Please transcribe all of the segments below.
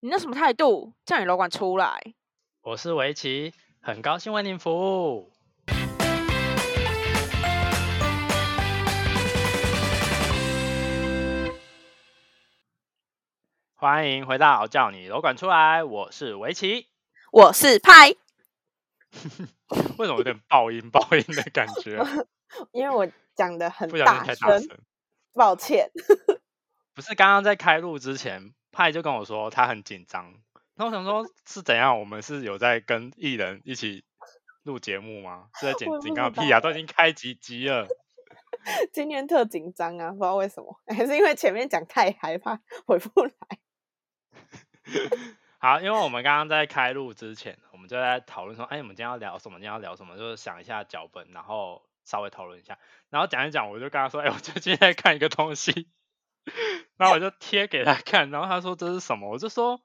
你那什么态度？叫你楼管出来！我是围棋，很高兴为您服务。欢迎回到叫你楼管出来，我是围棋，我是派。为什么有点爆音爆音的感觉？因为我讲的很大声，抱歉。不是刚刚在开录之前，派就跟我说他很紧张。那我想说，是怎样？我们是有在跟艺人一起录节目吗？是在紧紧张屁啊！都已经开几集了。今天特紧张啊，不知道为什么，还是因为前面讲太害怕回不来。好，因为我们刚刚在开录之前，我们就在讨论说，哎，我们今天要聊什么？今天要聊什么？就是想一下脚本，然后稍微讨论一下，然后讲一讲，我就跟他说，哎，我最近在看一个东西。然后我就贴给他看，然后他说这是什么？我就说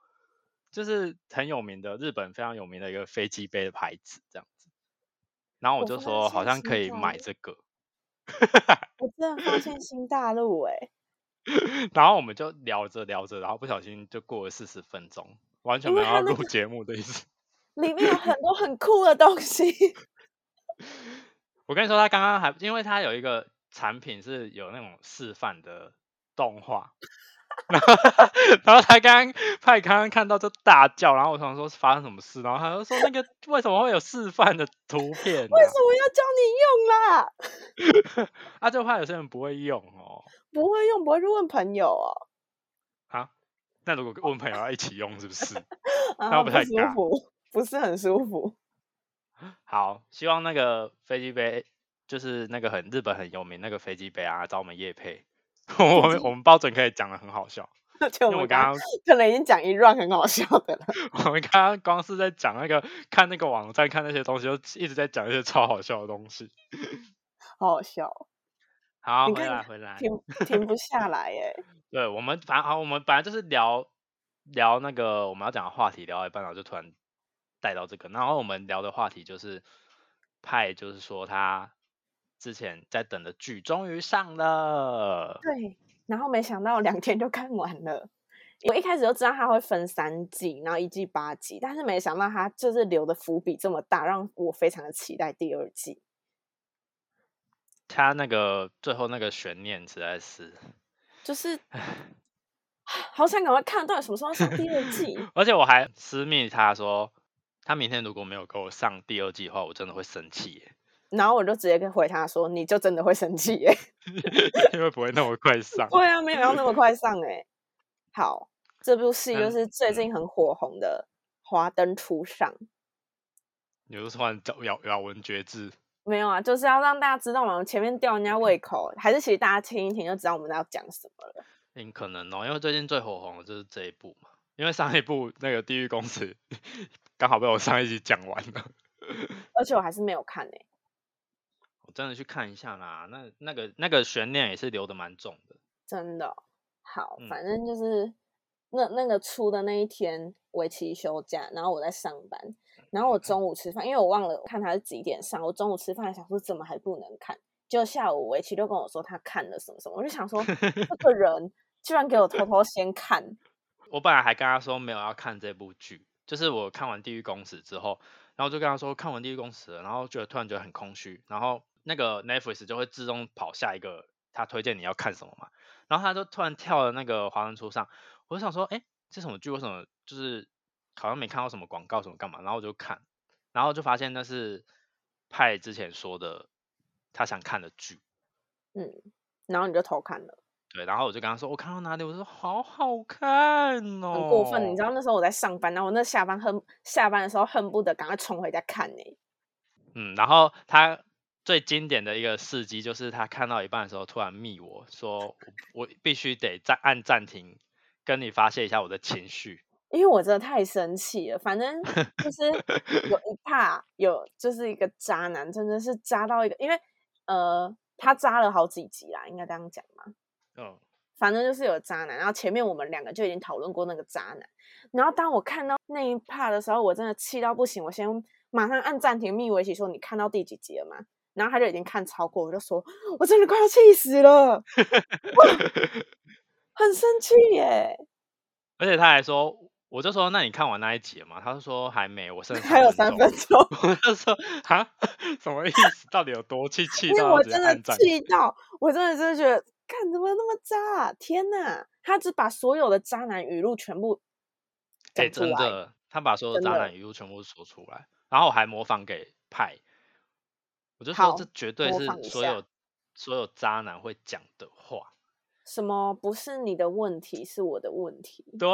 就是很有名的日本非常有名的一个飞机杯的牌子这样子。然后我就说好像可以买这个。我真的发现新大陆哎。然后我们就聊着聊着，然后不小心就过了四十分钟，完全没有要录节目的意思。里面有很多很酷的东西。我跟你说，他刚刚还因为他有一个产品是有那种示范的。动画，然 后然后他刚刚派刚刚看到就大叫，然后我想说发生什么事，然后他就说那个为什么会有示范的图片？为什么要教你用啦？啊，就怕有些人不会用哦，不会用不会去问朋友哦。啊，那如果问朋友要一起用是不是？那不太舒服，不是很舒服。好，希望那个飞机杯就是那个很日本很有名那个飞机杯啊，找我们叶配。我们我们包准可以讲的很好笑，因为我刚刚可能已经讲一 round 很好笑的了。我们刚刚光是在讲那个看那个网站看那些东西，就一直在讲一些超好笑的东西，好好笑。好，回来回来，停停不下来耶。对，我们反正好，我们本来就是聊聊那个我们要讲的话题，聊一半然后就突然带到这个，然后我们聊的话题就是派，就是说他。之前在等的剧终于上了，对，然后没想到两天就看完了。我一开始就知道它会分三季，然后一季八集，但是没想到它就是留的伏笔这么大，让我非常的期待第二季。他那个最后那个悬念实在是，就是 好想赶快看到底什么时候上第二季。而且我还私密他说，他明天如果没有给我上第二季的话，我真的会生气耶。然后我就直接跟回他说：“你就真的会生气耶，因为不会那么快上。”对啊，没有要那么快上哎。好，这部戏就是最近很火红的《华灯初上》。你就突然咬咬文嚼字？没有啊，就是要让大家知道嘛，前面吊人家胃口，还是其实大家听一听就知道我们要讲什么了。很，可能哦，因为最近最火红的就是这一部嘛，因为上一部那个《地狱公子》刚好被我上一集讲完了，而且我还是没有看哎。真的去看一下啦，那那个那个悬念也是留的蛮重的。真的好，反正就是那那个出的那一天，围棋休假，然后我在上班，然后我中午吃饭，因为我忘了看他是几点上，我中午吃饭想说怎么还不能看，就下午围棋就跟我说他看了什么什么，我就想说 这个人居然给我偷偷先看。我本来还跟他说没有要看这部剧，就是我看完《地狱公使》之后，然后就跟他说看完《地狱公使》了，然后觉得突然觉得很空虚，然后。那个 Netflix 就会自动跑下一个他推荐你要看什么嘛，然后他就突然跳了那个华灯初上，我就想说，哎，这什么剧？为什么就是好像没看到什么广告什么干嘛？然后我就看，然后就发现那是派之前说的他想看的剧，嗯，然后你就偷看了，对，然后我就跟他说，我看到哪里？我说好好看哦，很过分，你知道那时候我在上班，然后我那下班恨下班的时候恨不得赶快冲回家看呢，嗯，然后他。最经典的一个事迹就是他看到一半的时候突然密我说我必须得暂按暂停跟你发泄一下我的情绪，因为我真的太生气了。反正就是有一怕有就是一个渣男，真的是渣到一个，因为呃他渣了好几集啦，应该这样讲嘛。嗯，反正就是有渣男，然后前面我们两个就已经讨论过那个渣男，然后当我看到那一怕的时候，我真的气到不行，我先马上按暂停密我一起说你看到第几集了吗？然后他就已经看超过，我就说，我真的快要气死了，很生气耶。而且他还说，我就说那你看完那一集嘛？他就说还没，我剩 还有三分 钟。我就说啊，什么意思？到底有多气？气到我真的气到，我真的真的觉得，看怎么那么渣？天哪！他只把所有的渣男语录全部，哎，真的，他把所有的渣男语录全部说出来，然后我还模仿给派。我就说这绝对是所有所有渣男会讲的话。什么不是你的问题，是我的问题。对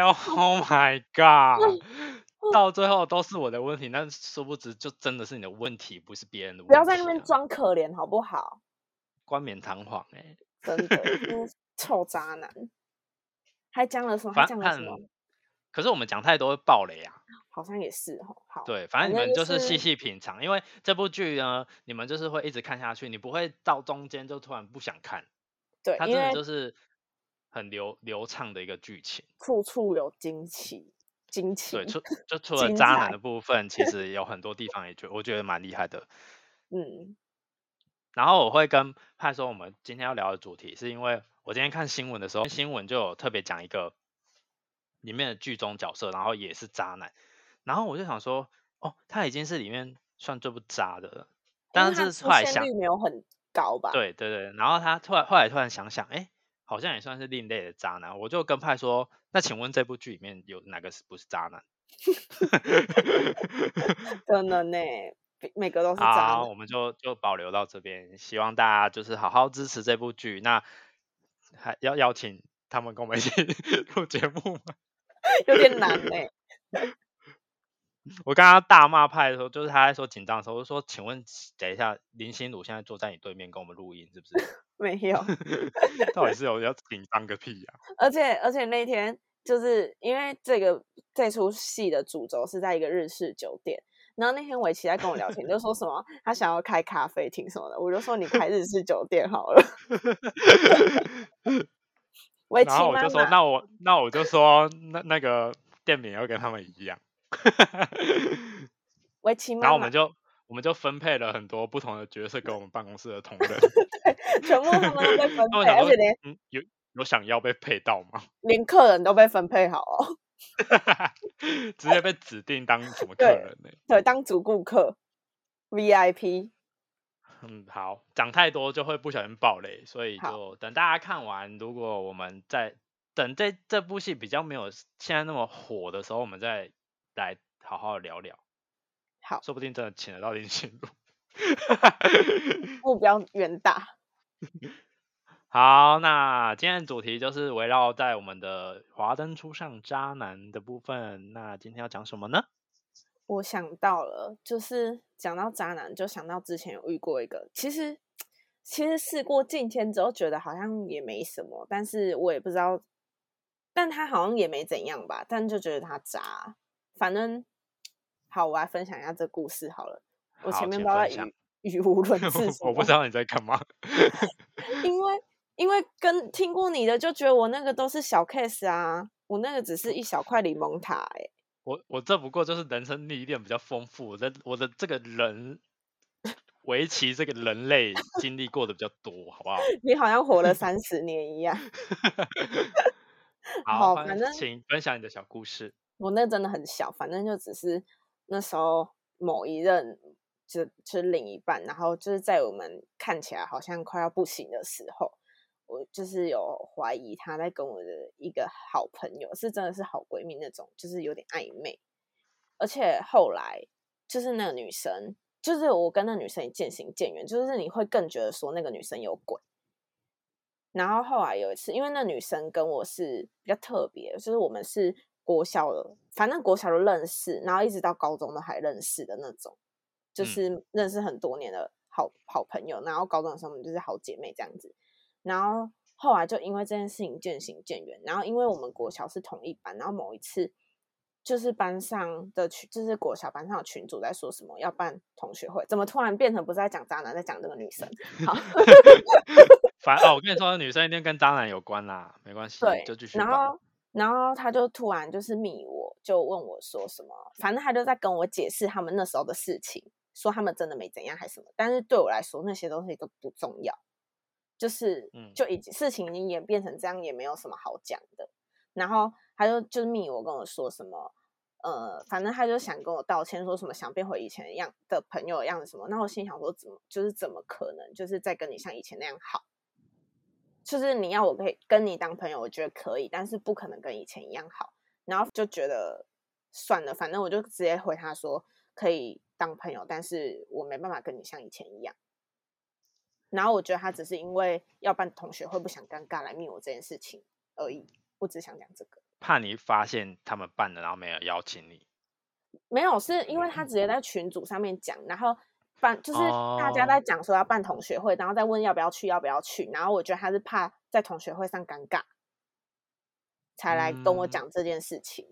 ，Oh my god，到最后都是我的问题，那殊不知就真的是你的问题，不是别人的问题。不要在那边装可怜，好不好？冠冕堂皇哎，真的，臭渣男，还讲了什么？还讲了什么？可是我们讲太多会爆雷啊。好像也是哦。好，对，反正你们就是细细品尝，因为这部剧呢，你们就是会一直看下去，你不会到中间就突然不想看。对，它真的就是很流流畅的一个剧情，处处有惊奇，惊奇。对，除就除了渣男的部分，其实有很多地方也觉我觉得蛮厉害的。嗯。然后我会跟派说，我们今天要聊的主题，是因为我今天看新闻的时候，新闻就有特别讲一个里面的剧中角色，然后也是渣男。然后我就想说，哦，他已经是里面算最不渣的了，但是后来想没有很。高吧，对对对，然后他突然后来突然想想，哎，好像也算是另类的渣男。我就跟派说，那请问这部剧里面有哪个是不是渣男？可能呢，每个都是渣。好，我们就就保留到这边，希望大家就是好好支持这部剧。那还要邀请他们跟我们一起 录节目吗？有点难呢。我刚刚大骂派的时候，就是他在说紧张的时候，我就说：“请问，等一下，林心如现在坐在你对面跟我们录音，是不是？” 没有，到底是有要紧张个屁呀！而且而且那天就是因为这个这出戏的主轴是在一个日式酒店，然后那天围棋在跟我聊天，就说什么他想要开咖啡厅什么的，我就说你开日式酒店好了。围棋然后我就说那我那我就说那那个店名要跟他们一样。围棋，然后我们就我们就分配了很多不同的角色给我们办公室的同 仁，对，全部他们都被分 配，而且连有有想要被配到吗？连客人都被分配好哦，直接被指定当什么客人呢？对，当主顾客，VIP。嗯，好，讲太多就会不小心爆雷，所以就等大家看完，如果我们在等这这部戏比较没有现在那么火的时候，我们再。来好好聊聊，好，说不定真的请得到林心如，目标远大。好，那今天的主题就是围绕在我们的华灯初上渣男的部分。那今天要讲什么呢？我想到了，就是讲到渣男，就想到之前有遇过一个，其实其实事过境迁之后，觉得好像也没什么，但是我也不知道，但他好像也没怎样吧，但就觉得他渣。反正好，我来分享一下这故事好了。我前面都在语语无伦 次，我不知道你在干嘛。因为因为跟听过你的，就觉得我那个都是小 case 啊，我那个只是一小块柠檬塔哎。我我这不过就是人生历练比较丰富，我的我的这个人围棋这个人类经历过的比较多，好不好？你好像活了三十年一样。好，反正请分享你的小故事。我那真的很小，反正就只是那时候某一任就就是另一半，然后就是在我们看起来好像快要不行的时候，我就是有怀疑他在跟我的一个好朋友，是真的是好闺蜜那种，就是有点暧昧。而且后来就是那个女生，就是我跟那女生渐行渐远，就是你会更觉得说那个女生有鬼。然后后来有一次，因为那女生跟我是比较特别，就是我们是。国小的，反正国小都认识，然后一直到高中都还认识的那种，就是认识很多年的好好朋友。然后高中的时候我们就是好姐妹这样子。然后后来就因为这件事情渐行渐远。然后因为我们国小是同一班，然后某一次就是班上的群，就是国小班上的群主在说什么要办同学会，怎么突然变成不是在讲渣男，在讲这个女生？好，反哦，我跟你说，女生一定跟渣男有关啦，没关系，对，就继续。然后。然后他就突然就是密我，就问我说什么，反正他就在跟我解释他们那时候的事情，说他们真的没怎样还是什么。但是对我来说，那些东西都不重要，就是就已经事情已经演变成这样，也没有什么好讲的。然后他就就是密我跟我说什么，呃，反正他就想跟我道歉，说什么想变回以前一样的朋友一样什么。那我心想说，怎么就是怎么可能，就是再跟你像以前那样好？就是你要我可以跟你当朋友，我觉得可以，但是不可能跟以前一样好。然后就觉得算了，反正我就直接回他说可以当朋友，但是我没办法跟你像以前一样。然后我觉得他只是因为要办同学会不想尴尬来密我这件事情而已，我只想讲这个。怕你发现他们办了，然后没有邀请你。没有，是因为他直接在群组上面讲，然后办就是大家在讲说要办同学会，然后再问要不要去，要不要去。然后我觉得他是怕在同学会上尴尬，才来跟我讲这件事情。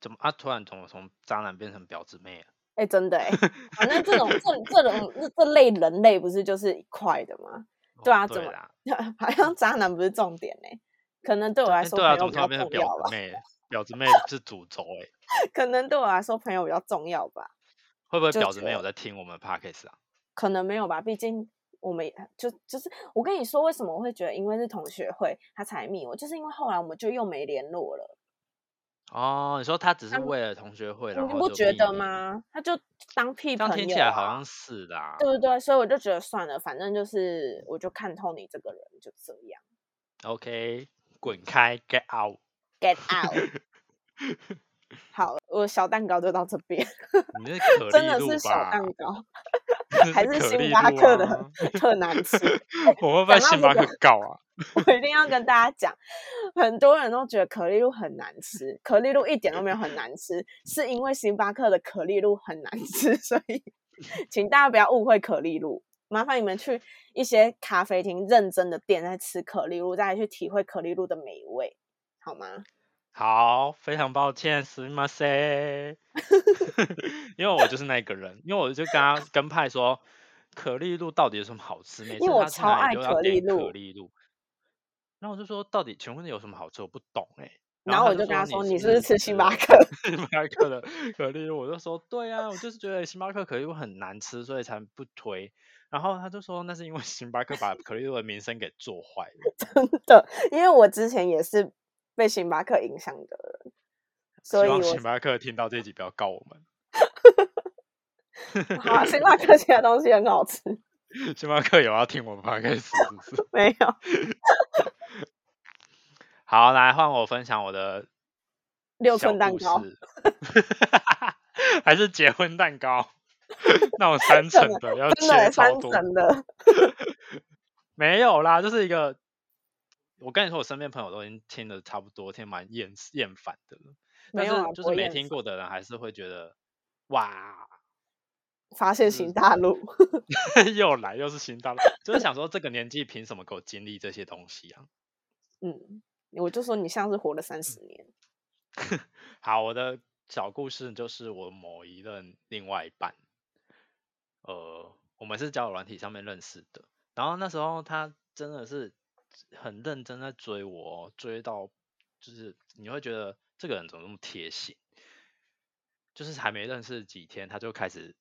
怎么啊？突然从从渣男变成婊子妹了？哎，真的哎，反正这种这这种这这类人类不是就是一块的吗？对啊，怎么 好像渣男不是重点呢？可能对我来说，对啊，朋友比较重要吧。婊子妹是主轴哎，可能对我来说朋友比较重要吧。会不会婊子没有在听我们 podcast 啊？可能没有吧，毕竟我们就就是我跟你说，为什么我会觉得因为是同学会他才密我，就是因为后来我们就又没联络了。哦，你说他只是为了同学会，你不觉得吗？他就当屁朋友，听起来好像是的，啊对不对？所以我就觉得算了，反正就是我就看透你这个人，就这样。OK，滚开，Get out，Get out。好，我小蛋糕就到这边。真的是小蛋糕，还是星巴克的特难吃？我会被星巴克告啊！我一定要跟大家讲，很多人都觉得可丽露很难吃，可丽露一点都没有很难吃，是因为星巴克的可丽露很难吃，所以请大家不要误会可丽露。麻烦你们去一些咖啡厅认真的店在吃可丽露，再去体会可丽露的美味，好吗？好，非常抱歉，すみません。因为我就是那个人，因为我就跟他跟派说，可丽露到底有什么好吃？每次他超爱可丽露。可丽露。然后我就说，到底请问有什么好吃？我不懂哎。然后我就跟他说，你是不是吃星巴克？星巴克的可丽露，我就说，对啊，我就是觉得星巴克可丽露很难吃，所以才不推。然后他就说，那是因为星巴克把可丽露的名声给做坏了。真的，因为我之前也是。 被星巴克影响的人，所以星巴克听到这集不要告我们。好，星巴克其他东西很好吃。星巴克有要听我们 podcast 是不是？没有。好，来换我分享我的六寸蛋糕，还是结婚蛋糕？那种三层的要切超多的。没有啦，就是一个。我跟你说，我身边朋友都已经听的差不多，听蛮厌厌烦的了。但是，就是没听过的人还是会觉得，哇，发现新大陆，又来又是新大陆，就是想说这个年纪凭什么给我经历这些东西啊？嗯，我就说你像是活了三十年。好，我的小故事就是我某一任另外一半，呃，我们是交友软体上面认识的，然后那时候他真的是。很认真在追我，追到就是你会觉得这个人怎么那么贴心？就是还没认识几天，他就开始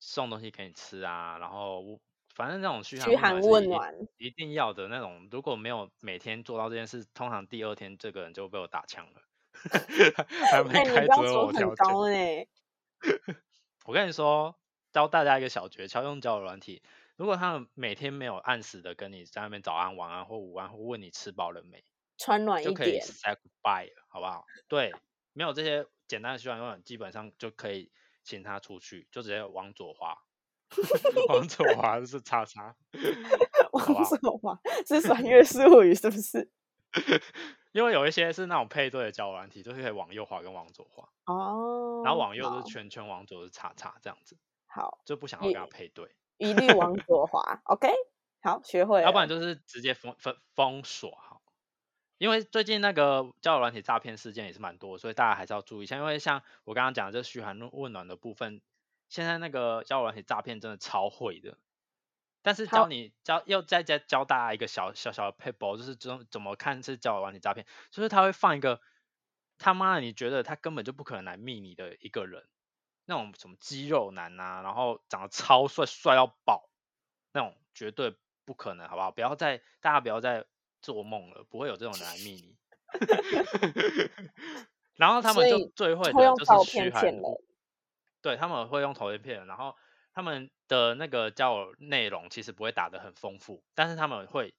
送东西给你吃啊，然后反正那种嘘寒问暖一定要的那种。如果没有每天做到这件事，通常第二天这个人就被我打枪了。还没开择我条件。我跟你说，教大家一个小诀窍，用交友软体。如果他们每天没有按时的跟你在那边早安、晚安或午安，或问你吃饱了没，穿暖一点，就可以 say goodbye 了，好不好？对，没有这些简单的习惯，永远基本上就可以请他出去，就直接往左滑，往左滑就是叉叉，往左滑 是算越术语是不是？因为有一些是那种配对的交友软体，就是可以往右滑跟往左滑哦，然后往右是圈圈，往左是叉叉这样子，好，就不想要跟他配对。一律往左滑，OK，好，学会。要不然就是直接封封封锁好，因为最近那个交友软体诈骗事件也是蛮多，所以大家还是要注意一下。因为像我刚刚讲的这嘘寒问暖的部分，现在那个交友软体诈骗真的超会的。但是教你教要再再教大家一个小小小的 p a p e 就是怎怎么看是交友软体诈骗，就是他会放一个他妈的你觉得他根本就不可能来密你的一个人。那种什么肌肉男啊，然后长得超帅，帅到爆，那种绝对不可能，好不好？不要再大家不要再做梦了，不会有这种男秘密你。然后他们就最会的就是嘘寒对他们会用投影片，然后他们的那个交友内容其实不会打得很丰富，但是他们会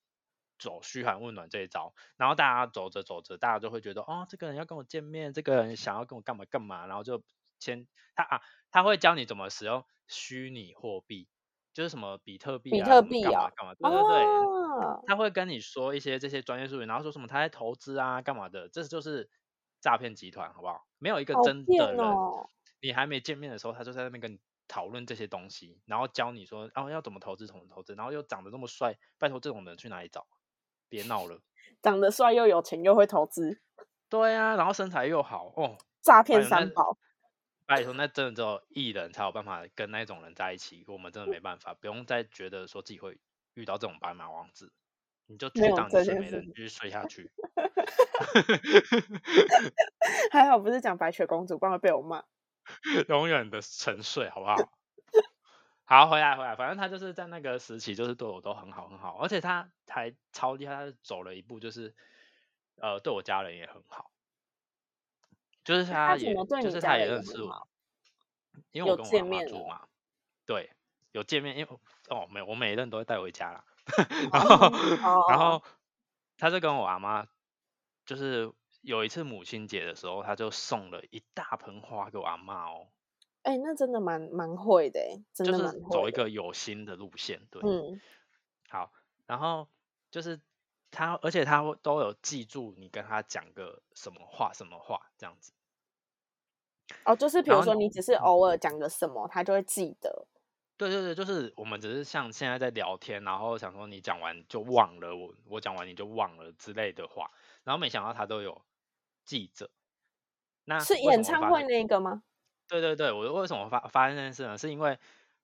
走嘘寒问暖这一招，然后大家走着走着，大家就会觉得哦，这个人要跟我见面，这个人想要跟我干嘛干嘛，然后就先他啊，他会教你怎么使用虚拟货币。就是什么比特币啊，干嘛干嘛，对对对，他会跟你说一些这些专业术语，然后说什么他在投资啊，干嘛的，这就是诈骗集团，好不好？没有一个真的人，你还没见面的时候，他就在那边跟你讨论这些东西，然后教你说，哦，要怎么投资，怎么投资，然后又长得这么帅，拜托这种人去哪里找？别闹了，长得帅又有钱又会投资，对啊，然后身材又好，哦，诈骗三宝。拜托，那真的只有艺人才有办法跟那种人在一起，我们真的没办法，不用再觉得说自己会遇到这种白马王子，你就去当睡美人，继续睡下去。还好不是讲白雪公主，不然会被我骂。永远的沉睡，好不好？好，回来回来，反正他就是在那个时期，就是对我都很好很好，而且他还超厉害，他走了一步，就是呃，对我家人也很好。就是他也，就是他也认识我，因为我跟我妈住嘛，对，有见面，因为哦，没有，我每一任都会带回家啦。然后，然后他就跟我阿妈，就是有一次母亲节的时候，他就送了一大盆花给我阿妈哦。哎，那真的蛮蛮会的，真的就是走一个有心的路线，对，嗯，好，然后就是。他而且他会都有记住你跟他讲个什么话什么话这样子，哦，就是比如说你只是偶尔讲个什么，他就会记得。对对对，就是我们只是像现在在聊天，然后想说你讲完就忘了，我我讲完你就忘了之类的话，然后没想到他都有记着。那是演唱会那个吗？对对对，我为什么发发生这件事呢？是因为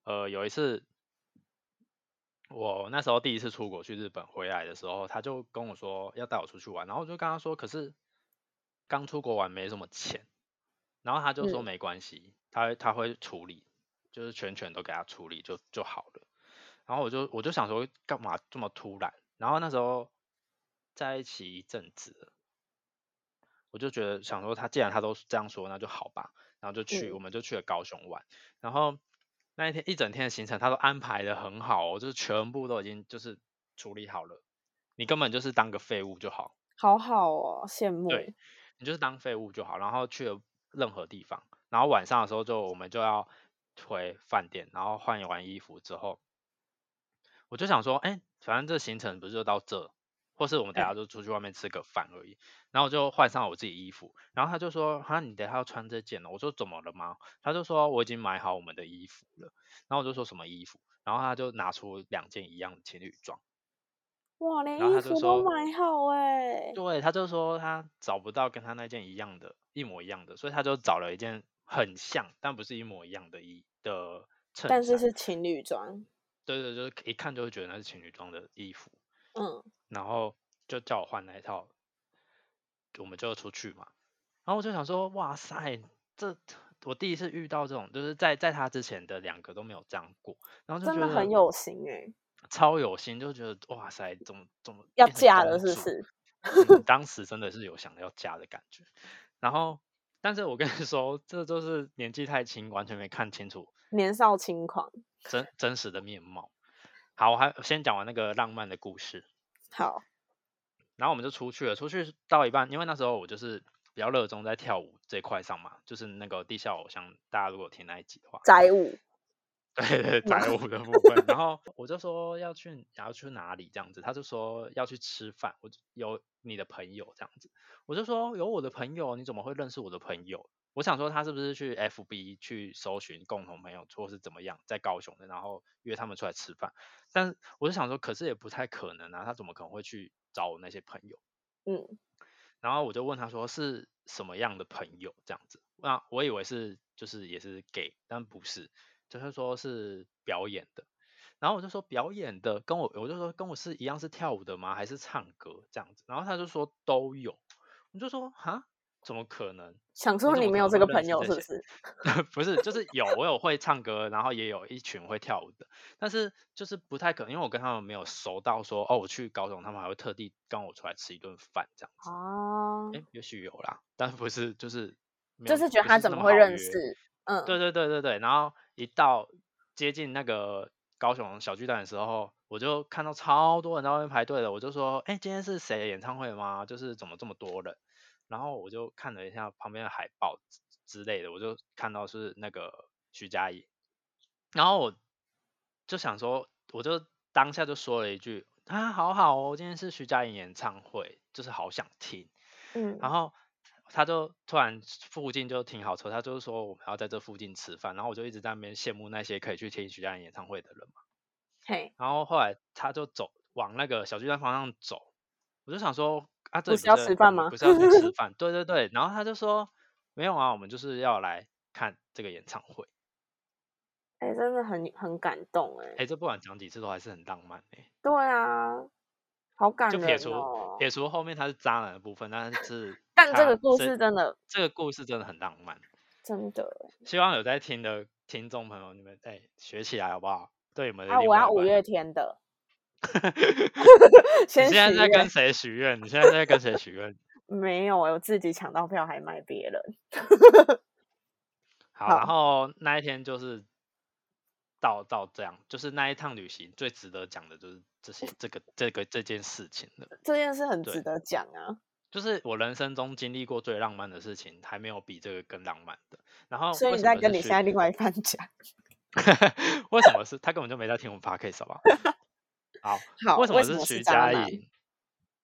呃有一次。我那时候第一次出国去日本回来的时候，他就跟我说要带我出去玩，然后我就跟他说，可是刚出国玩没什么钱，然后他就说没关系，他他会处理，就是全权都给他处理就就好了。然后我就我就想说干嘛这么突然？然后那时候在一起一阵子，我就觉得想说他既然他都这样说，那就好吧，然后就去我们就去了高雄玩，然后。那一天一整天的行程，他都安排的很好，就是全部都已经就是处理好了，你根本就是当个废物就好。好好哦，羡慕。对，你就是当废物就好，然后去了任何地方，然后晚上的时候就我们就要回饭店，然后换完衣服之后，我就想说，哎，反正这行程不是就到这。或是我们等下就出去外面吃个饭而已，然后我就换上我自己衣服，然后他就说，哈，你等下要穿这件了。我说怎么了吗？他就说我已经买好我们的衣服了。然后我就说什么衣服？然后他就拿出两件一样的情侣装。哇，连衣服都买好哎。对，他就说他找不到跟他那件一样的，一模一样的，所以他就找了一件很像但不是一模一样的衣的衬衫。但是是情侣装。对对，就是一看就会觉得那是情侣装的衣服。嗯。然后就叫我换那一套，我们就出去嘛。然后我就想说，哇塞，这我第一次遇到这种，就是在在他之前的两个都没有这样过。然后就觉得很有心哎，超有心，就觉得哇塞，怎么怎么要嫁了是不是？当时真的是有想要嫁的感觉。然后，但是我跟你说，这就是年纪太轻，完全没看清楚年少轻狂真真实的面貌。好，我还先讲完那个浪漫的故事。好，然后我们就出去了。出去到一半，因为那时候我就是比较热衷在跳舞这块上嘛，就是那个地下偶像。大家如果听那一集的话，宅舞，对对，宅舞的部分。然后 我就说要去，然后去哪里这样子？他就说要去吃饭。我有你的朋友这样子，我就说有我的朋友，你怎么会认识我的朋友？我想说他是不是去 FB 去搜寻共同朋友，或是怎么样，在高雄的，然后约他们出来吃饭。但是我就想说，可是也不太可能啊，他怎么可能会去找我那些朋友？嗯，然后我就问他说是什么样的朋友这样子？那我以为是就是也是 gay，但不是，就是说是表演的。然后我就说表演的跟我，我就说跟我是一样是跳舞的吗？还是唱歌这样子？然后他就说都有。我就说哈。怎么可能？想说你没有这个朋友是不是？不是，就是有，我有会唱歌，然后也有一群会跳舞的，但是就是不太可能，因为我跟他们没有熟到说，哦，我去高雄，他们还会特地跟我出来吃一顿饭这样子。哦，哎，也许有啦，但不是，就是 就是觉得他怎么会认识？嗯，对对对对对。然后一到接近那个高雄小巨蛋的时候，我就看到超多人在外面排队的，我就说，哎，今天是谁的演唱会吗？就是怎么这么多人？然后我就看了一下旁边的海报之类的，我就看到是那个徐佳莹，然后我就想说，我就当下就说了一句啊，好好哦，今天是徐佳莹演唱会，就是好想听，嗯，然后他就突然附近就停好车，他就是说我们要在这附近吃饭，然后我就一直在那边羡慕那些可以去听徐佳莹演唱会的人嘛，嘿，然后后来他就走往那个小巨蛋方向走，我就想说。啊，不是要吃饭吗？不是要去吃 饭，对对对。然后他就说，没有啊，我们就是要来看这个演唱会。哎，真的很很感动哎。哎，这不管讲几次都还是很浪漫哎。对啊，好感人。就撇除撇除后面他是渣男的部分，但是 但这个故事真的，这个故事真的很浪漫，真的。希望有在听的听众朋友，你们哎学起来好不好？对你们啊，我要五月天的。你现在在跟谁许愿？你现在在跟谁许愿？没有，我自己抢到票还卖别人。好，然后那一天就是到到这样，就是那一趟旅行最值得讲的就是这些这个这个这件事情了。这件事很值得讲啊，就是我人生中经历过最浪漫的事情，还没有比这个更浪漫的。然后，所以你在跟你现在另外一半讲，为什么是他根本就没在听我们 podcast 吧？好，为什么是徐佳莹？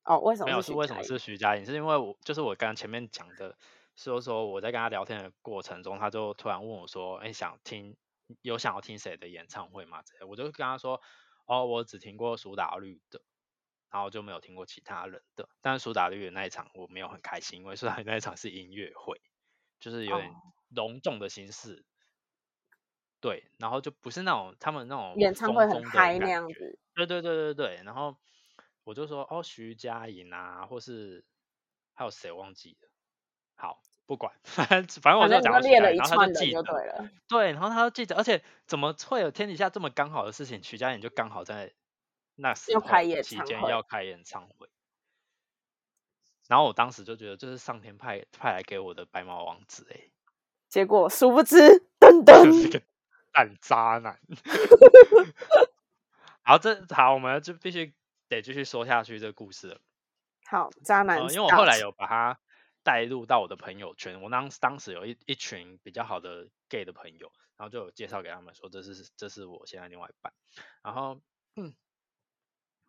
哦，为什么没有是为什么是徐佳莹？是因为我就是我刚前面讲的，说说我在跟他聊天的过程中，他就突然问我说：“哎，想听有想要听谁的演唱会吗？”我就跟他说：“哦，我只听过苏打绿的，然后就没有听过其他人的。但是苏打绿的那一场我没有很开心，因为苏打绿那一场是音乐会，就是有点隆重的形式。”对，然后就不是那种他们那种演唱会很嗨那样子。对对对对对，然后我就说哦，徐佳莹啊，或是还有谁忘记了？好，不管，反正反正我就讲了，然后他就记得，对，然后他就记得，而且怎么会有天底下这么刚好的事情？徐佳莹就刚好在那时候期间要开演唱会，然后我当时就觉得这是上天派派来给我的白马王子哎，结果殊不知，噔噔。烂渣男，好，这好，我们就必须得继续说下去这个故事了。好，渣男，因为我后来有把他带入到我的朋友圈，我当当时有一一群比较好的 gay 的朋友，然后就有介绍给他们说，这是这是我现在另外一半。然后，嗯，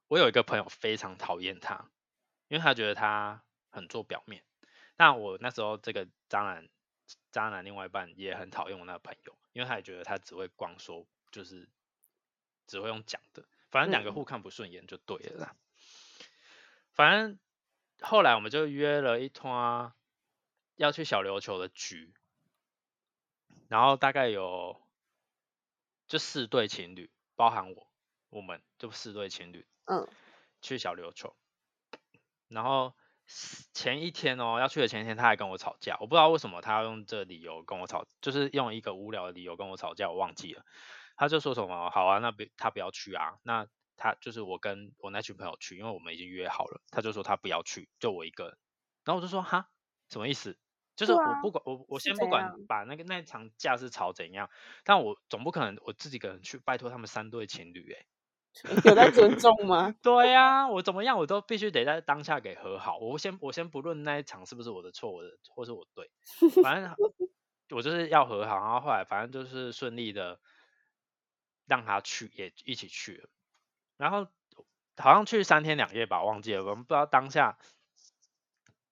我有一个朋友非常讨厌他，因为他觉得他很做表面。但我那时候这个渣男。渣男另外一半也很讨厌我那个朋友，因为他也觉得他只会光说，就是只会用讲的，反正两个互看不顺眼就对了啦。反正后来我们就约了一团要去小琉球的局，然后大概有就四对情侣，包含我，我们就四对情侣，嗯，去小琉球，然后。前一天哦，要去的前一天，他还跟我吵架，我不知道为什么他要用这理由跟我吵，就是用一个无聊的理由跟我吵架，我忘记了。他就说什么，好啊，那不他不要去啊，那他就是我跟我那群朋友去，因为我们已经约好了。他就说他不要去，就我一个人。然后我就说哈，什么意思？就是我不管我我先不管把那个那场架是吵怎样，但我总不可能我自己一个人去拜托他们三对情侣哎。有在尊重 吗？对呀，我怎么样我都必须得在当下给和好。我先我先不论那一场是不是我的错，我的或是我对，反正 我就是要和好。然后后来反正就是顺利的让他去，也一起去了。然后好像去三天两夜吧，忘记了。我们不知道当下，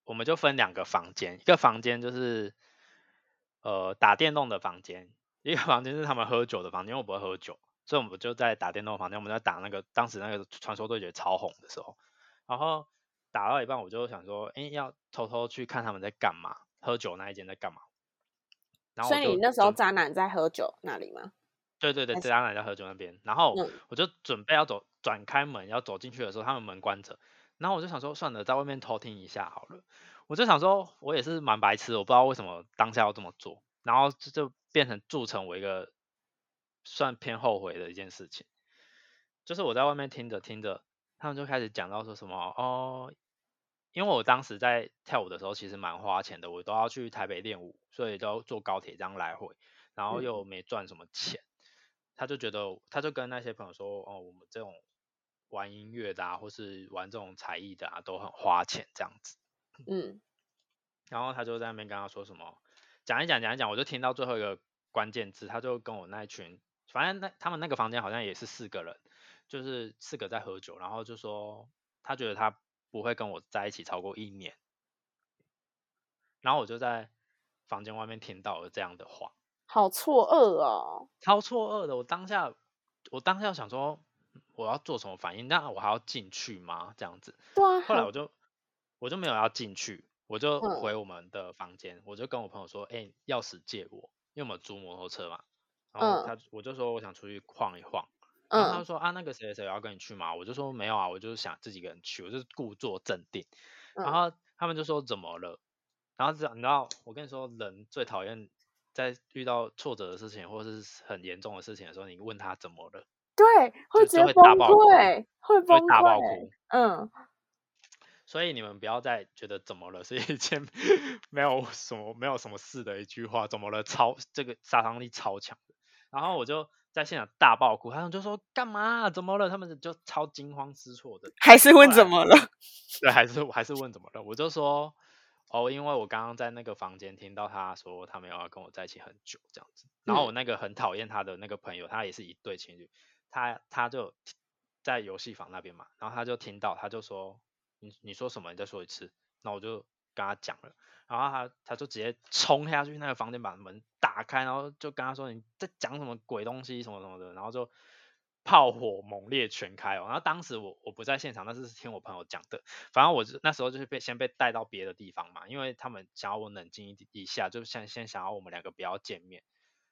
我们就分两个房间，一个房间就是呃打电动的房间，一个房间是他们喝酒的房间。因为我不会喝酒。所以我们就在打电动房间，我们在打那个当时那个传说对决超红的时候，然后打到一半，我就想说，哎，要偷偷去看他们在干嘛，喝酒那一间在干嘛。然后所以你那时候渣男在喝酒那里吗？对对对，渣男在喝酒那边。然后我就准备要走，转开门要走进去的时候，他们门关着。然后我就想说，算了，在外面偷听一下好了。我就想说，我也是蛮白痴，我不知道为什么当下要这么做，然后就就变成铸成我一个算偏后悔的一件事情，就是我在外面听着听着，他们就开始讲到说什么哦，因为我当时在跳舞的时候其实蛮花钱的，我都要去台北练舞，所以都要坐高铁这样来回，然后又没赚什么钱，他就觉得他就跟那些朋友说，哦，我们这种玩音乐的啊，或是玩这种才艺的啊，都很花钱这样子。嗯，然后他就在那边跟他说什么，讲一讲讲一讲，我就听到最后一个关键字，他就跟我那一群，反正那他们那个房间好像也是四个人，就是四个在喝酒，然后就说他觉得他不会跟我在一起超过一年，然后我就在房间外面听到了这样的话，好错愕哦，超错愕的，我当下我当下想说我要做什么反应，那我还要进去吗？这样子，对啊，后来我就。我就没有要进去，我就回我们的房间，我就跟我朋友说，哎，钥匙借我，因为我们租摩托车嘛。然后他，我就说我想出去晃一晃。然后他说啊，那个谁谁要跟你去吗？我就说没有啊，我就是想自己一个人去，我就故作镇定。然后他们就说怎么了？然后你知道，我跟你说，人最讨厌在遇到挫折的事情或者是很严重的事情的时候，你问他怎么了？对，会直接崩溃，会崩溃，大爆哭。嗯。所以你们不要再觉得怎么了是一件没有什么没有什么事的一句话，怎么了超这个杀伤力超强的。然后我就在现场大爆哭，他们就说干嘛？怎么了？他们就超惊慌失措的，还是问怎么了？对，还是还是问怎么了？我就说哦，因为我刚刚在那个房间听到他说他们要跟我在一起很久这样子。然后我那个很讨厌他的那个朋友，他也是一对情侣，他他就在游戏房那边嘛，然后他就听到他就说。你你说什么？你再说一次。那我就跟他讲了，然后他他就直接冲下去那个房间，把门打开，然后就跟他说你在讲什么鬼东西什么什么的，然后就炮火猛烈全开哦。然后当时我我不在现场，那是听我朋友讲的。反正我那时候就是被先被带到别的地方嘛，因为他们想要我冷静一一下，就先先想要我们两个不要见面，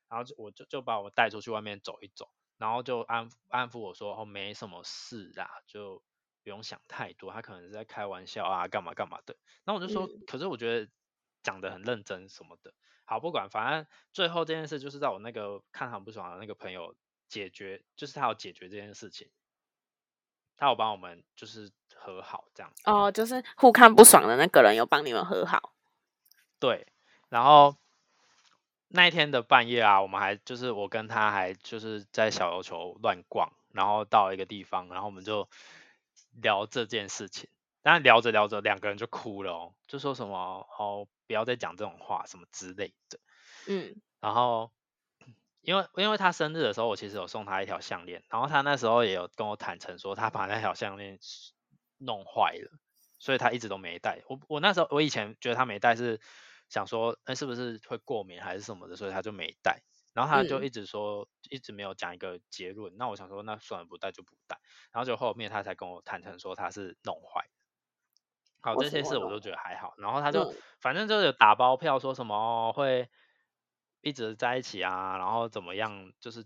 然后就我就就把我带出去外面走一走，然后就安安抚我说哦没什么事啦，就。不用想太多，他可能是在开玩笑啊，干嘛干嘛的。那我就说，可是我觉得讲的很认真什么的。好，不管，反正最后这件事就是在我那个看很不爽的那个朋友解决，就是他要解决这件事情，他有帮我们就是和好这样。哦，就是互看不爽的那个人有帮你们和好。对，然后那一天的半夜啊，我们还就是我跟他还就是在小琉球乱逛，然后到一个地方，然后我们就。聊这件事情，但聊着聊着，两个人就哭了哦，就说什么哦，不要再讲这种话什么之类的。嗯，然后因为因为他生日的时候，我其实有送他一条项链，然后他那时候也有跟我坦诚说，他把那条项链弄坏了，所以他一直都没戴。我我那时候我以前觉得他没戴是想说，哎，是不是会过敏还是什么的，所以他就没戴。然后他就一直说，一直没有讲一个结论。那我想说，那算了，不戴就不戴。然后就后面他才跟我坦诚说他是弄坏。好，这些事我都觉得还好。然后他就反正就是打包票说什么会一直在一起啊，然后怎么样，就是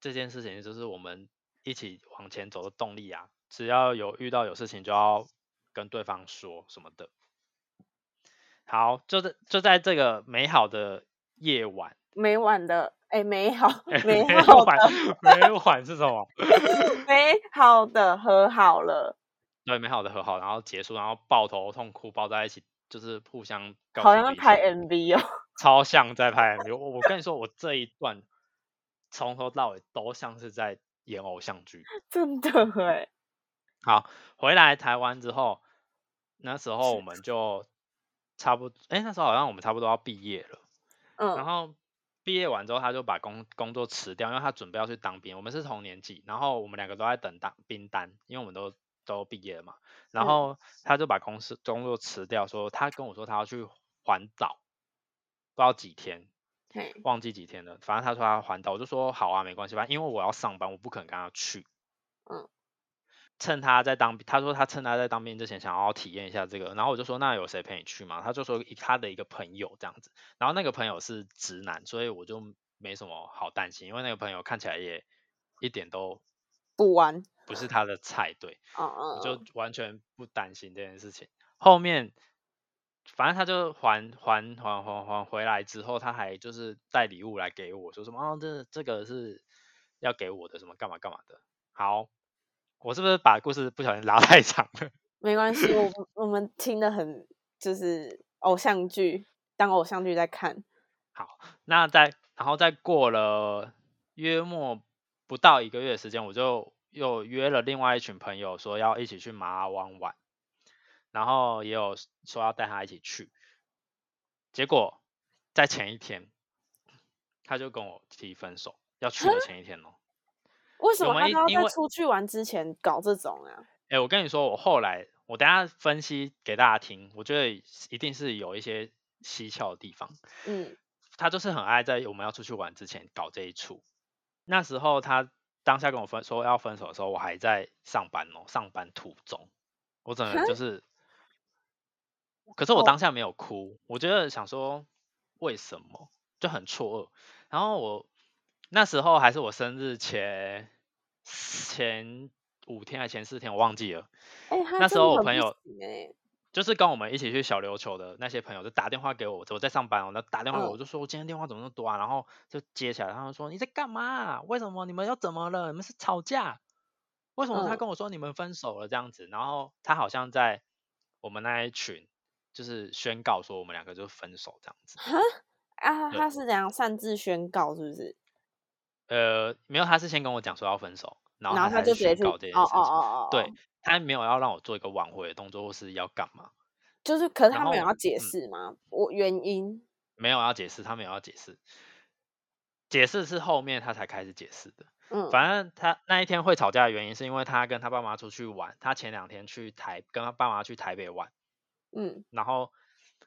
这件事情就是我们一起往前走的动力啊。只要有遇到有事情就要跟对方说什么的。好，就在就在这个美好的夜晚。每晚的哎，美好 美好的美晚是什么？美好的和好了，对，美好的和好，然后结束，然后抱头痛哭，抱在一起，就是互相。好像拍 MV 哦，超像在拍 MV。我我跟你说，我这一段从头到尾都像是在演偶像剧，真的哎。好，回来台湾之后，那时候我们就差不多，哎，那时候好像我们差不多要毕业了，嗯，然后。毕业完之后，他就把工工作辞掉，因为他准备要去当兵。我们是同年纪，然后我们两个都在等当兵单，因为我们都都毕业了嘛。然后他就把公司工作辞掉，说他跟我说他要去环岛，不知道几天，忘记几天了。反正他说他环岛，我就说好啊，没关系吧，因为我要上班，我不可能跟他去。嗯。趁他在当，他说他趁他在当兵之前想要体验一下这个，然后我就说那有谁陪你去吗？他就说他的一个朋友这样子，然后那个朋友是直男，所以我就没什么好担心，因为那个朋友看起来也一点都不玩，不是他的菜，对，我就完全不担心这件事情。后面反正他就还还还还还回来之后，他还就是带礼物来给我，说什么哦，这这个是要给我的，什么干嘛干嘛的。好，我是不是把故事不小心拉太长了？没关系，我我们听的很就是偶像剧，当偶像剧在看。好，那在然后再过了约莫不到一个月的时间，我就又约了另外一群朋友，说要一起去马湾玩。然后也有说要带他一起去，结果在前一天，他就跟我提分手，要去的前一天哦。为什么他要在出去玩之前搞这种啊？哎，我跟你说，我后来我等下分析给大家听，我觉得一定是有一些蹊跷的地方。嗯，他就是很爱在我们要出去玩之前搞这一出。那时候他当下跟我分说要分手的时候，我还在上班哦，上班途中，我整个就是。可是我当下没有哭，我觉得想说为什么就很错愕。然后我那时候还是我生日前前五天还前四天，我忘记了。那时候我朋友就是跟我们一起去小琉球的那些朋友就打电话给我，我在上班，我那打电话给我就说我今天电话怎么那么多啊？然后就接起来，他们说你在干嘛？为什么你们又怎么了？你们是吵架？为什么他跟我说你们分手了这样子？然后他好像在我们那一群。就是宣告说我们两个就分手这样子。啊，他是怎样擅自宣告是不是？呃，没有，他是先跟我讲说要分手，然后他就宣告这件事情。哦哦哦哦。对他没有要让我做一个挽回的动作，或是要干嘛？就是，可是他没有要解释吗？我原因没有要解释，他没有要解释。解释是后面他才开始解释的。嗯，反正他那一天会吵架的原因，是因为他跟他爸妈出去玩，他前两天去台跟他爸妈去台北玩。嗯，然后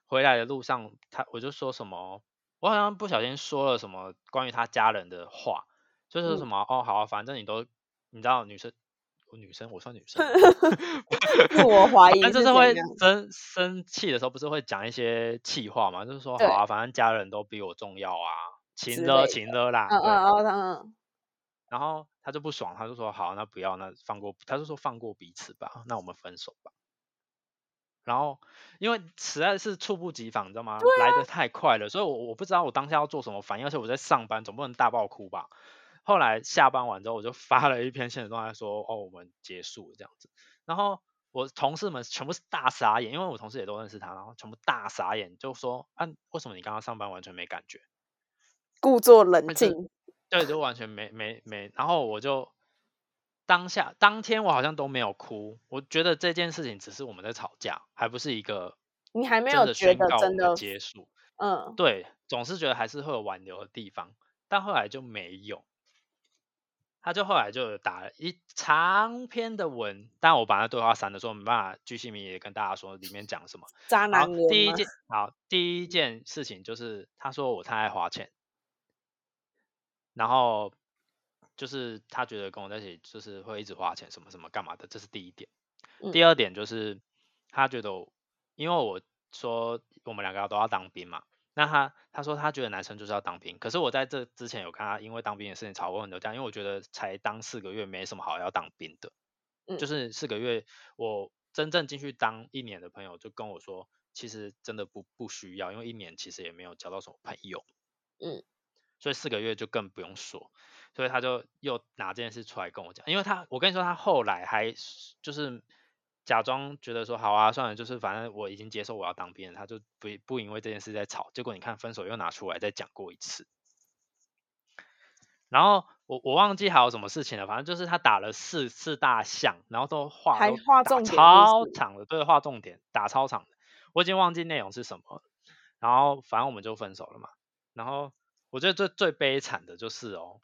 回来的路上，他我就说什么，我好像不小心说了什么关于他家人的话，就是什么哦，好，啊反正你都你知道，女生，我女生，我算女生 我怀疑，但就是会生生气的时候，不是会讲一些气话嘛，就是说好啊，反正家人都比我重要啊，情了情了啦，嗯嗯。嗯，然后他就不爽，他就说好，那不要，那放过，他就说放过彼此吧，那我们分手吧。然后，因为实在是猝不及防，你知道吗？来的太快了，所以我我不知道我当下要做什么反应，而且我在上班，总不能大爆哭吧。后来下班完之后，我就发了一篇现实状态，说哦，我们结束了这样子。然后我同事们全部是大傻眼，因为我同事也都认识他，然后全部大傻眼，就说啊，为什么你刚刚上班完全没感觉？故作冷静，对，就完全没没没。然后我就。当下当天我好像都没有哭，我觉得这件事情只是我们在吵架，还不是一个你还没有觉得真的结束。嗯，对，总是觉得还是会有挽留的地方，但后来就没有。他就后来就打了一长篇的文，但我把那对话删了，说没办法巨细靡也跟大家说里面讲什么。渣男第一件好，第一件事情就是他说我太爱花钱，然后。就是他觉得跟我在一起就是会一直花钱什么什么干嘛的，这是第一点。第二点就是他觉得，因为我说我们两个都要当兵嘛，那他他说他觉得男生就是要当兵。可是我在这之前有看他因为当兵的事情吵过很多架，因为我觉得才当四个月没什么好要当兵的。就是四个月，我真正进去当一年的朋友就跟我说，其实真的不不需要，因为一年其实也没有交到什么朋友。嗯，所以四个月就更不用说。所以他就又拿这件事出来跟我讲，因为他我跟你说，他后来还就是假装觉得说好啊，算了，就是反正我已经接受我要当兵，他就不不因为这件事在吵。结果你看分手又拿出来再讲过一次，然后我我忘记还有什么事情了，反正就是他打了四四大项，然后都画还画重点，超长的，对，画重点打超长的，我已经忘记内容是什么。然后反正我们就分手了嘛。然后我觉得最最悲惨的就是哦。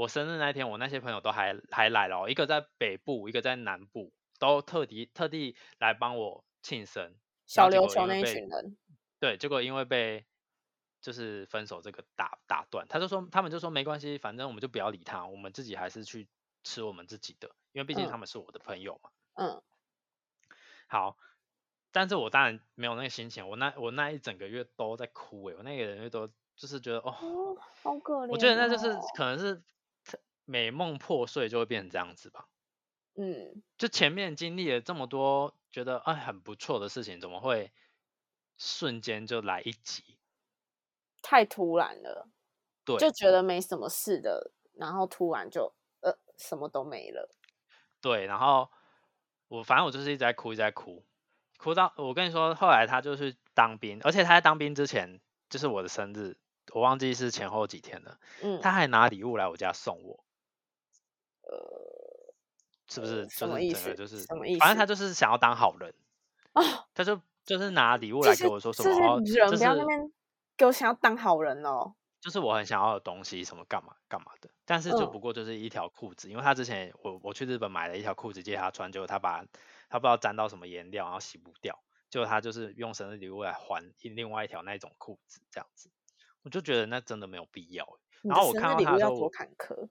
我生日那天，我那些朋友都还还来了，一个在北部，一个在南部，都特地特地来帮我庆生。小刘球那一群人。对，结果因为被就是分手这个打打断，他就说他们就说没关系，反正我们就不要理他，我们自己还是去吃我们自己的，因为毕竟他们是我的朋友嘛。嗯。好，但是我当然没有那个心情，我那我那一整个月都在哭诶，我那个人都就是觉得哦，好可怜。我觉得那就是可能是。美梦破碎就会变成这样子吧，嗯，就前面经历了这么多，觉得哎很不错的事情，怎么会瞬间就来一集，太突然了，对，就觉得没什么事的，然后突然就呃什么都没了。对，然后我反正我就是一直在哭，一直在哭，哭到我跟你说，后来他就去当兵，而且他在当兵之前，就是我的生日，我忘记是前后几天了，嗯，他还拿礼物来我家送我，呃，是不是？什就是么意思？整个就是，什么意思？反正他就是想要当好人，哦，他就就是拿礼物来给我说什么，哦些人就是不要那边给我想要当好人哦。就是我很想要的东西，什么干嘛干嘛的，但是就嗯不过就是一条裤子，因为他之前我我去日本买了一条裤子借他穿，结果他把他不知道沾到什么颜料，然后洗不掉，结果他就是用生日礼物来还另外一条那种裤子这样子，我就觉得那真的没有必要然后我看到他的时候，我物要多坎坷。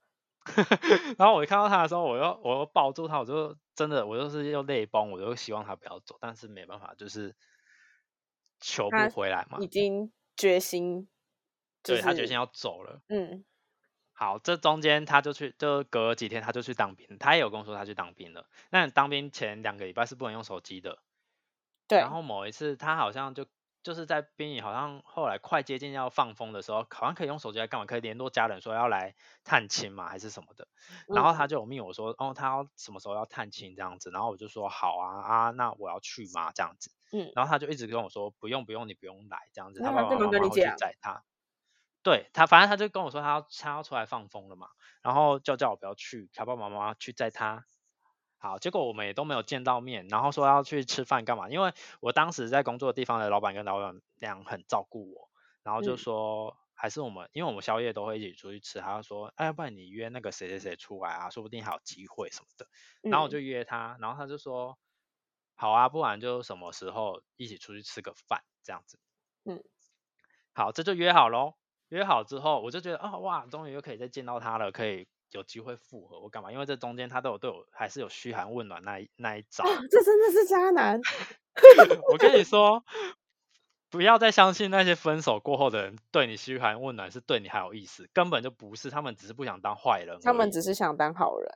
然后我一看到他的时候，我又我又抱住他，我就真的我就是又泪崩，我就希望他不要走，但是没办法，就是求不回来嘛已，经决心，就对他决心要走了。嗯好，这中间他就去，就隔了几天他就去当兵，他也有跟我说他去当兵了。那当兵前两个礼拜是不能用手机的。对然后某一次他好像就就是在兵营，好像后来快接近要放风的时候，好像可以用手机来干嘛？可以联络家人说要来探亲嘛，还是什么的。然后嗯他就有命我说，哦，他要什么时候要探亲这样子。然后我就说好啊啊，那我要去嘛？这样子。嗯，然后他就一直跟我说不用不用，你不用来这样子，那他他爸爸妈妈会去载他。对他，反正他就跟我说他要他要出来放风了嘛，然后就叫我不要去，他爸爸妈妈去载他。好，结果我们也都没有见到面，然后说要去吃饭干嘛？因为我当时在工作的地方的老板跟老板娘很照顾我，然后就嗯说还是我们，因为我们宵夜都会一起出去吃，他就说，哎，要不然你约那个谁谁谁出来啊，说不定还有机会什么的。然后我嗯就约他，然后他就说，好啊，不然就什么时候一起出去吃个饭这样子。嗯，好，这就约好喽。约好之后，我就觉得啊、哇，终于又可以再见到他了，可以有机会复合我干嘛？因为这中间他都有对我还是有嘘寒问暖那一那一招。哦，这真的是渣男。我跟你说，不要再相信那些分手过后的人对你嘘寒问暖是对你还有意思，根本就不是，他们只是不想当坏人。他们只是想当好人。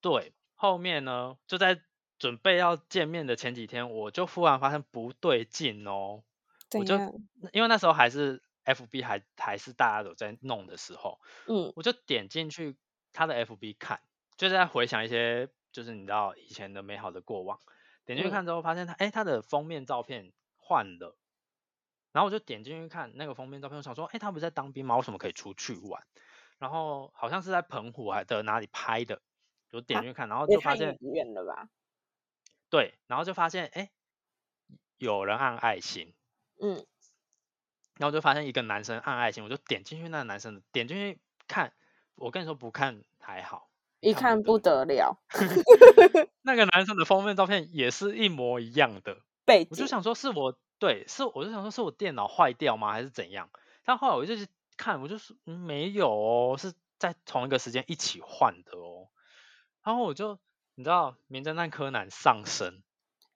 对，后面呢，就在准备要见面的前几天，我就忽然发现不对劲哦。我就？因为那时候还是 FB 还还是大家有在弄的时候，嗯我就点进去他的 FB 看，就是在回想一些就是你知道以前的美好的过往。点进去嗯看之后，发现他哎、他的封面照片换了，然后我就点进去看那个封面照片，我想说，哎、他不是在当兵吗？为什么可以出去玩？然后好像是在澎湖还的哪里拍的，我点啊进去看，然后就发现远了吧？对，然后就发现哎、有人按爱心，嗯然后就发现一个男生按爱心，我就点进去那个男生的，点进去看，我跟你说不看还好，一看不得得了，那个男生的封面照片也是一模一样的，背景我就想说是我对，是我就想说是我电脑坏掉吗，还是怎样？但后来我就去看，我就说、嗯、没有哦，是在同一个时间一起换的哦。然后我就你知道，名侦探柯南上身，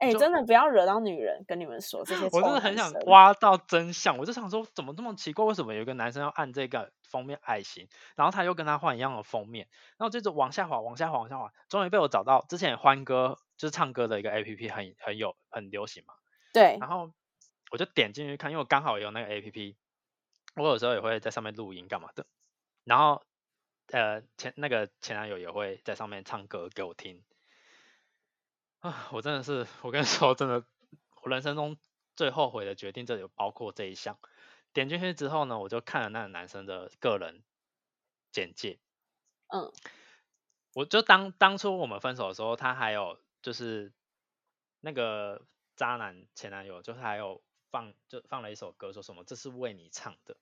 哎、就真的不要惹到女人，跟你们说这些臭我真的很想挖到真相，我就想说怎么这么奇怪，为什么有一个男生要按这个封面爱心，然后他又跟他换一样的封面，然后接着往下滑，往下滑，往下滑，终于被我找到。之前欢歌就是唱歌的一个 A P P 很很有很流行嘛，对然后我就点进去看，因为我刚好有那个 A P P，我有时候也会在上面录音干嘛的，然后呃前那个前男友也会在上面唱歌给我听，啊，我真的是我跟你说，真的，我人生中最后悔的决定，这里有包括这一项。点进去之后呢，我就看了那个男生的个人简介，嗯。我就当当初我们分手的时候，他还有就是那个渣男前男友，就是还有放就放了一首歌，说什么这是为你唱的，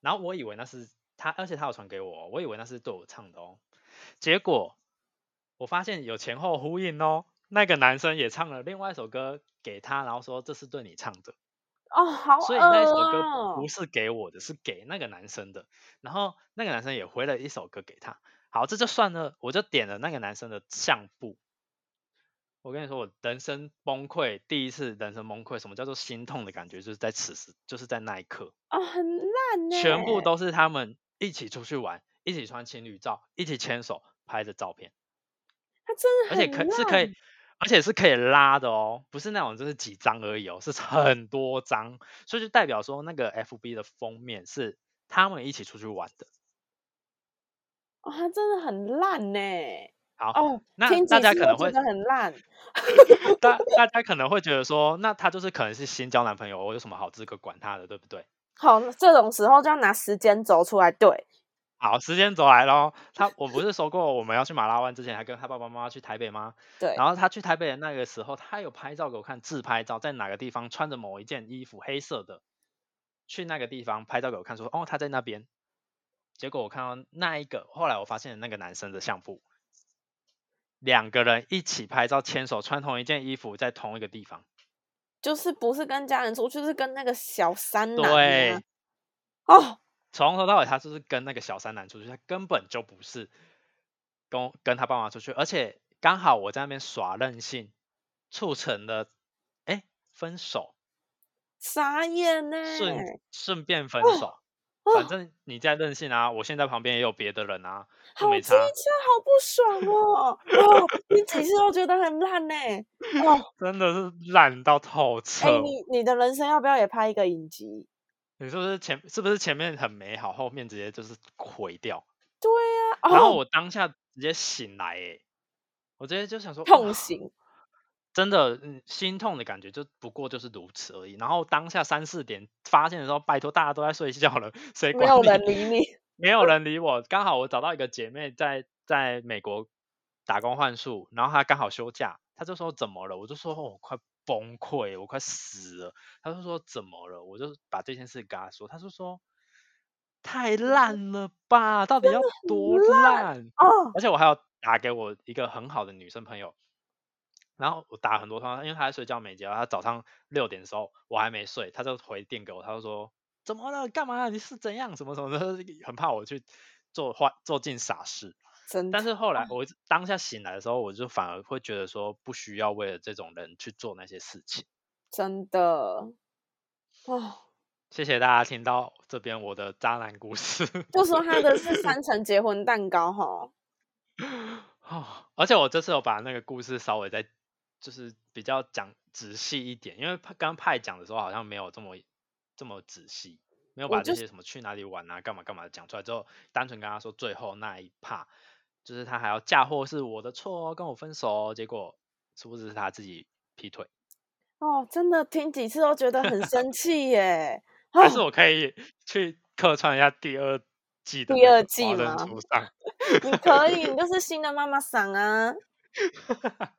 然后我以为那是他，而且他有传给我哦，我以为那是对我唱的哦，结果我发现有前后呼应哦，那个男生也唱了另外一首歌给他，然后说这是对你唱的，哦，好所以那首歌不是给我的，是给那个男生的。然后那个男生也回了一首歌给他。好，这就算了，我就点了那个男生的相簿。我跟你说，我人生崩溃，第一次人生崩溃，什么叫做心痛的感觉，就是在此时，就是在那一刻，哦，很烂呢，全部都是他们一起出去玩，一起穿情侣照，一起牵手拍的照片，他真的而且可是可以，而且是可以拉的哦，不是那种就是几张而已哦，是很多张，所以就代表说那个 FB 的封面是他们一起出去玩的。哦，他真的很烂呢。好哦，那大家可能会觉得很烂。大大家可能会觉得说，那他就是可能是新交男朋友，我有什么好资格管他的，对不对？好，这种时候就要拿时间轴出来对。好，时间走来咯。他我不是说过我们要去马拉湾之前，还跟他爸爸妈妈去台北吗？对，然后他去台北的那个时候，他有拍照给我看，自拍照，在哪个地方穿着某一件衣服，黑色的，去那个地方拍照给我看，说哦他在那边。结果我看到那一个，后来我发现那个男生的相簿，两个人一起拍照，牵手，穿同一件衣服，在同一个地方。就是不是跟家人出去，是跟那个小三男、啊。对，哦，从头到尾他就是跟那个小三男出去，他根本就不是跟跟他爸妈出去，而且刚好我在那边耍任性，促成了哎分手，傻眼呢。顺顺便分哦手。哦反正你在任性啊，我现在旁边也有别的人啊，好没差。机车，好不爽哦！哦，你几次都觉得很烂呢。哦，真的是烂到透彻。哎，你你的人生要不要也拍一个影集？你是不是前是不是前面很美好，后面直接就是毁掉？对呀、啊，然后哦我当下直接醒来，哎，我直接就想说痛醒，真的，嗯，心痛的感觉就不过就是如此而已。然后当下三四点发现的时候，拜托大家都在睡觉了，谁没有？人理你。没有人理我。刚好我找到一个姐妹在在美国打工换宿，然后她刚好休假，她就说怎么了？我就说哦我快崩溃，我快死了。他就说怎么了？我就把这件事跟他说，他就说太烂了吧，到底要多烂？哦，而且我还要打给我一个很好的女生朋友，然后我打很多通，因为她在睡觉没接到，她早上六点的时候我还没睡，她就回电给我，她就说怎么了？干嘛？你是怎样？什么什么的，很怕我去做坏做尽傻事。但是后来我当下醒来的时候，我就反而会觉得说，不需要为了这种人去做那些事情。真的，哦，谢谢大家听到这边我的渣男故事。就说他的是三层结婚蛋糕哈。哦，而且我这次有把那个故事稍微再就是比较讲仔细一点，因为派刚派讲的时候好像没有这么这么仔细，没有把这些什么去哪里玩啊、干嘛干嘛的讲出来之后，单纯跟他说最后那一 part，就是他还要嫁祸是我的错哦，跟我分手哦，结果殊不知是他自己劈腿，哦，真的听几次都觉得很生 气耶。但是哦，我可以去客串一下第二季的第二季吗。你可以，你就是新的妈妈桑啊。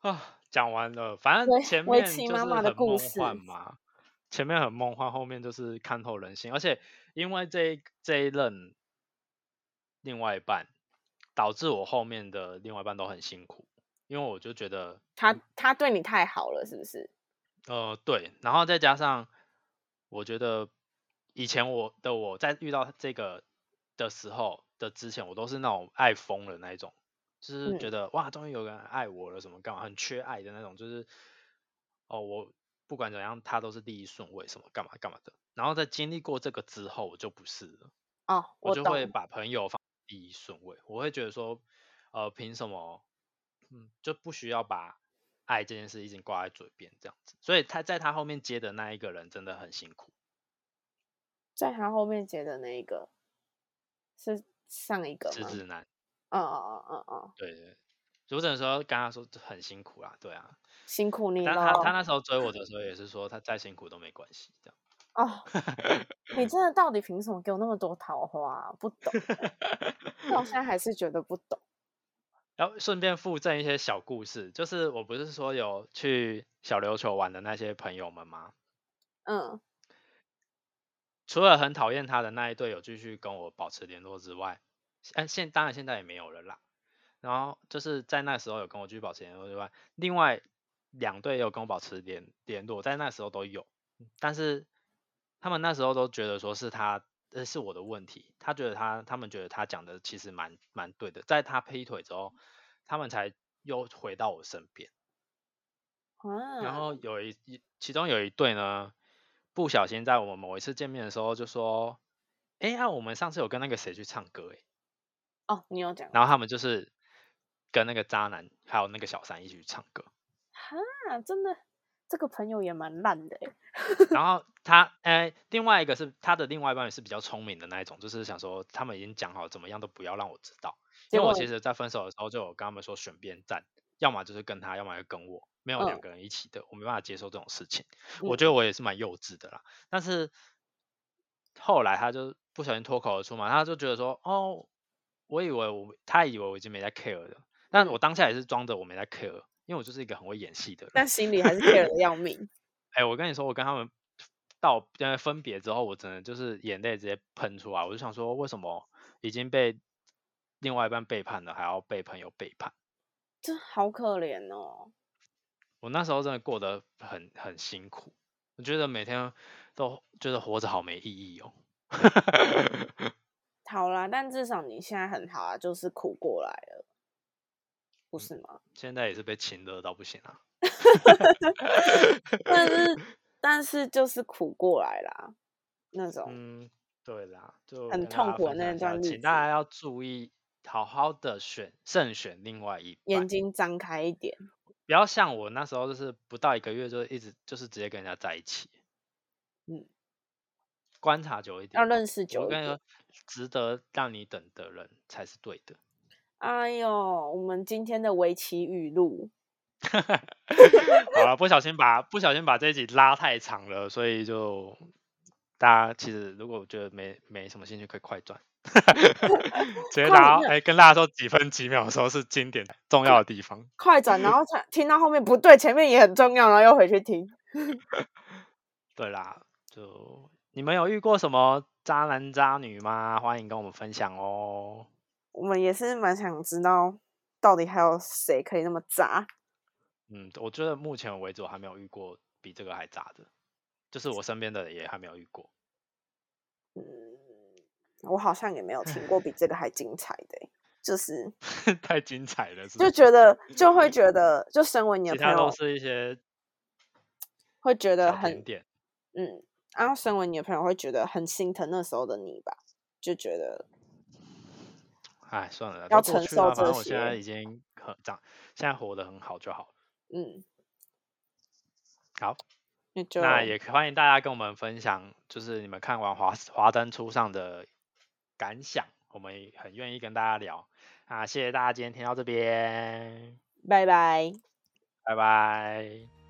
啊，讲完了，反正围前围面就是很梦幻嘛，前面很梦幻，后面就是看透人心，而且因为这一这一任另外一半，导致我后面的另外一半都很辛苦，因为我就觉得，他他对你太好了，是不是？呃，对，然后再加上我觉得以前我的我在遇到这个的时候的之前，我都是那种爱疯了那一种，就是嗯觉得、哇，终于有个人爱我了，什么干嘛，很缺爱的那种，就是哦，我不管怎样，他都是第一顺位，什么干嘛干嘛的。然后在经历过这个之后，我就不是了，哦，我就。会把朋友放第一顺位，我会觉得说，呃，凭什么，嗯，就不需要把爱这件事一直挂在嘴边这样子。所以他在他后面接的那一个人真的很辛苦。在他后面接的那一个是上一个吗？直直男，嗯嗯嗯嗯嗯，对对，我只能说刚刚说很辛苦啦，对啊。辛苦你但他他。那时候追我的时候也是说，他再辛苦都没关系，这样。哦，你真的到底凭什么给我那么多桃花啊、不懂欸，到现在还是觉得不懂。然后顺便附赠一些小故事，就是我不是说有去小琉球玩的那些朋友们吗？嗯，除了很讨厌他的那一对有继续跟我保持联络之外，哎，现当然现在也没有了啦。然后就是在那时候有跟我继续保持联络之外，另外两队也有跟我保持联联络，在那时候都有，但是他们那时候都觉得说是他呃是我的问题，他觉得他他们觉得他讲的其实蛮蛮对的，在他劈腿之后，他们才又回到我身边。啊，然后有一一其中有一对呢，不小心在我们某一次见面的时候就说，哎啊，我们上次有跟那个谁去唱歌哎，哦，你有讲，然后他们就是跟那个渣男还有那个小三一起去唱歌。哈，真的，这个朋友也蛮烂的 然后他，哎，另外一个是他的另外一半也是比较聪明的那一种，就是想说他们已经讲好怎么样都不要让我知道，因为我其实在分手的时候就有跟他们说选边站，要么就是跟他，要么就跟我，没有两个人一起的，我没办法接受这种事情。我觉得我也是蛮幼稚的啦，但是后来他就不小心脱口而出嘛，他就觉得说，哦，我以为我，他以为我已经没在 care 了，但我当下也是装着我没在 care。因为我就是一个很会演戏的人，但心里还是 care 的要命。哎，我跟你说，我跟他们到呃分别之后，我真的就是眼泪直接喷出来。我就想说，为什么已经被另外一半背叛了，还要被朋友背叛？这好可怜哦。我那时候真的过得很很辛苦，我觉得每天都觉得活着好没意义哦。好啦，但至少你现在很好啊，就是苦过来了。不是吗？现在也是被情勒到不行啊。但是 但是就是苦过来啦，那种。嗯，对啦，就很痛苦的那段日子。请大家要注意，好好的选慎选另外一眼睛张开一点，不要像我那时候，就是不到一个月就一直就是直接跟人家在一起。嗯，观察久一点，要认识久。我跟你说，值得让你等的人才是对的。哎呦，我们今天的围棋语录，好了，不小心把不小心把这一集拉太长了，所以就大家其实如果觉得没没什么兴趣，可以快转，直接打哎跟大家说几分几秒的时候是经典重要的地方，快转，然后才听到后面不对，前面也很重要，然后又回去听。对啦，就你们有遇过什么渣男渣女吗？欢迎跟我们分享哦。我们也是蛮想知道，到底还有谁可以那么渣？嗯，我觉得目前为止我还没有遇过比这个还渣的，就是我身边的也还没有遇过。嗯，我好像也没有听过比这个还精彩的，就是 太精彩了，就觉得 就会觉得，就身为你的朋友，都是一些会觉得很点，嗯，然后身为你的朋友会觉得很心疼那时候的你吧，就觉得。哎，算了，要承受这些。我现在已经很长，现在活得很好就好了。嗯，好，那也欢迎大家跟我们分享，就是你们看完《华华灯初上》的感想，我们很愿意跟大家聊。啊，谢谢大家今天听到这边，拜拜，拜拜。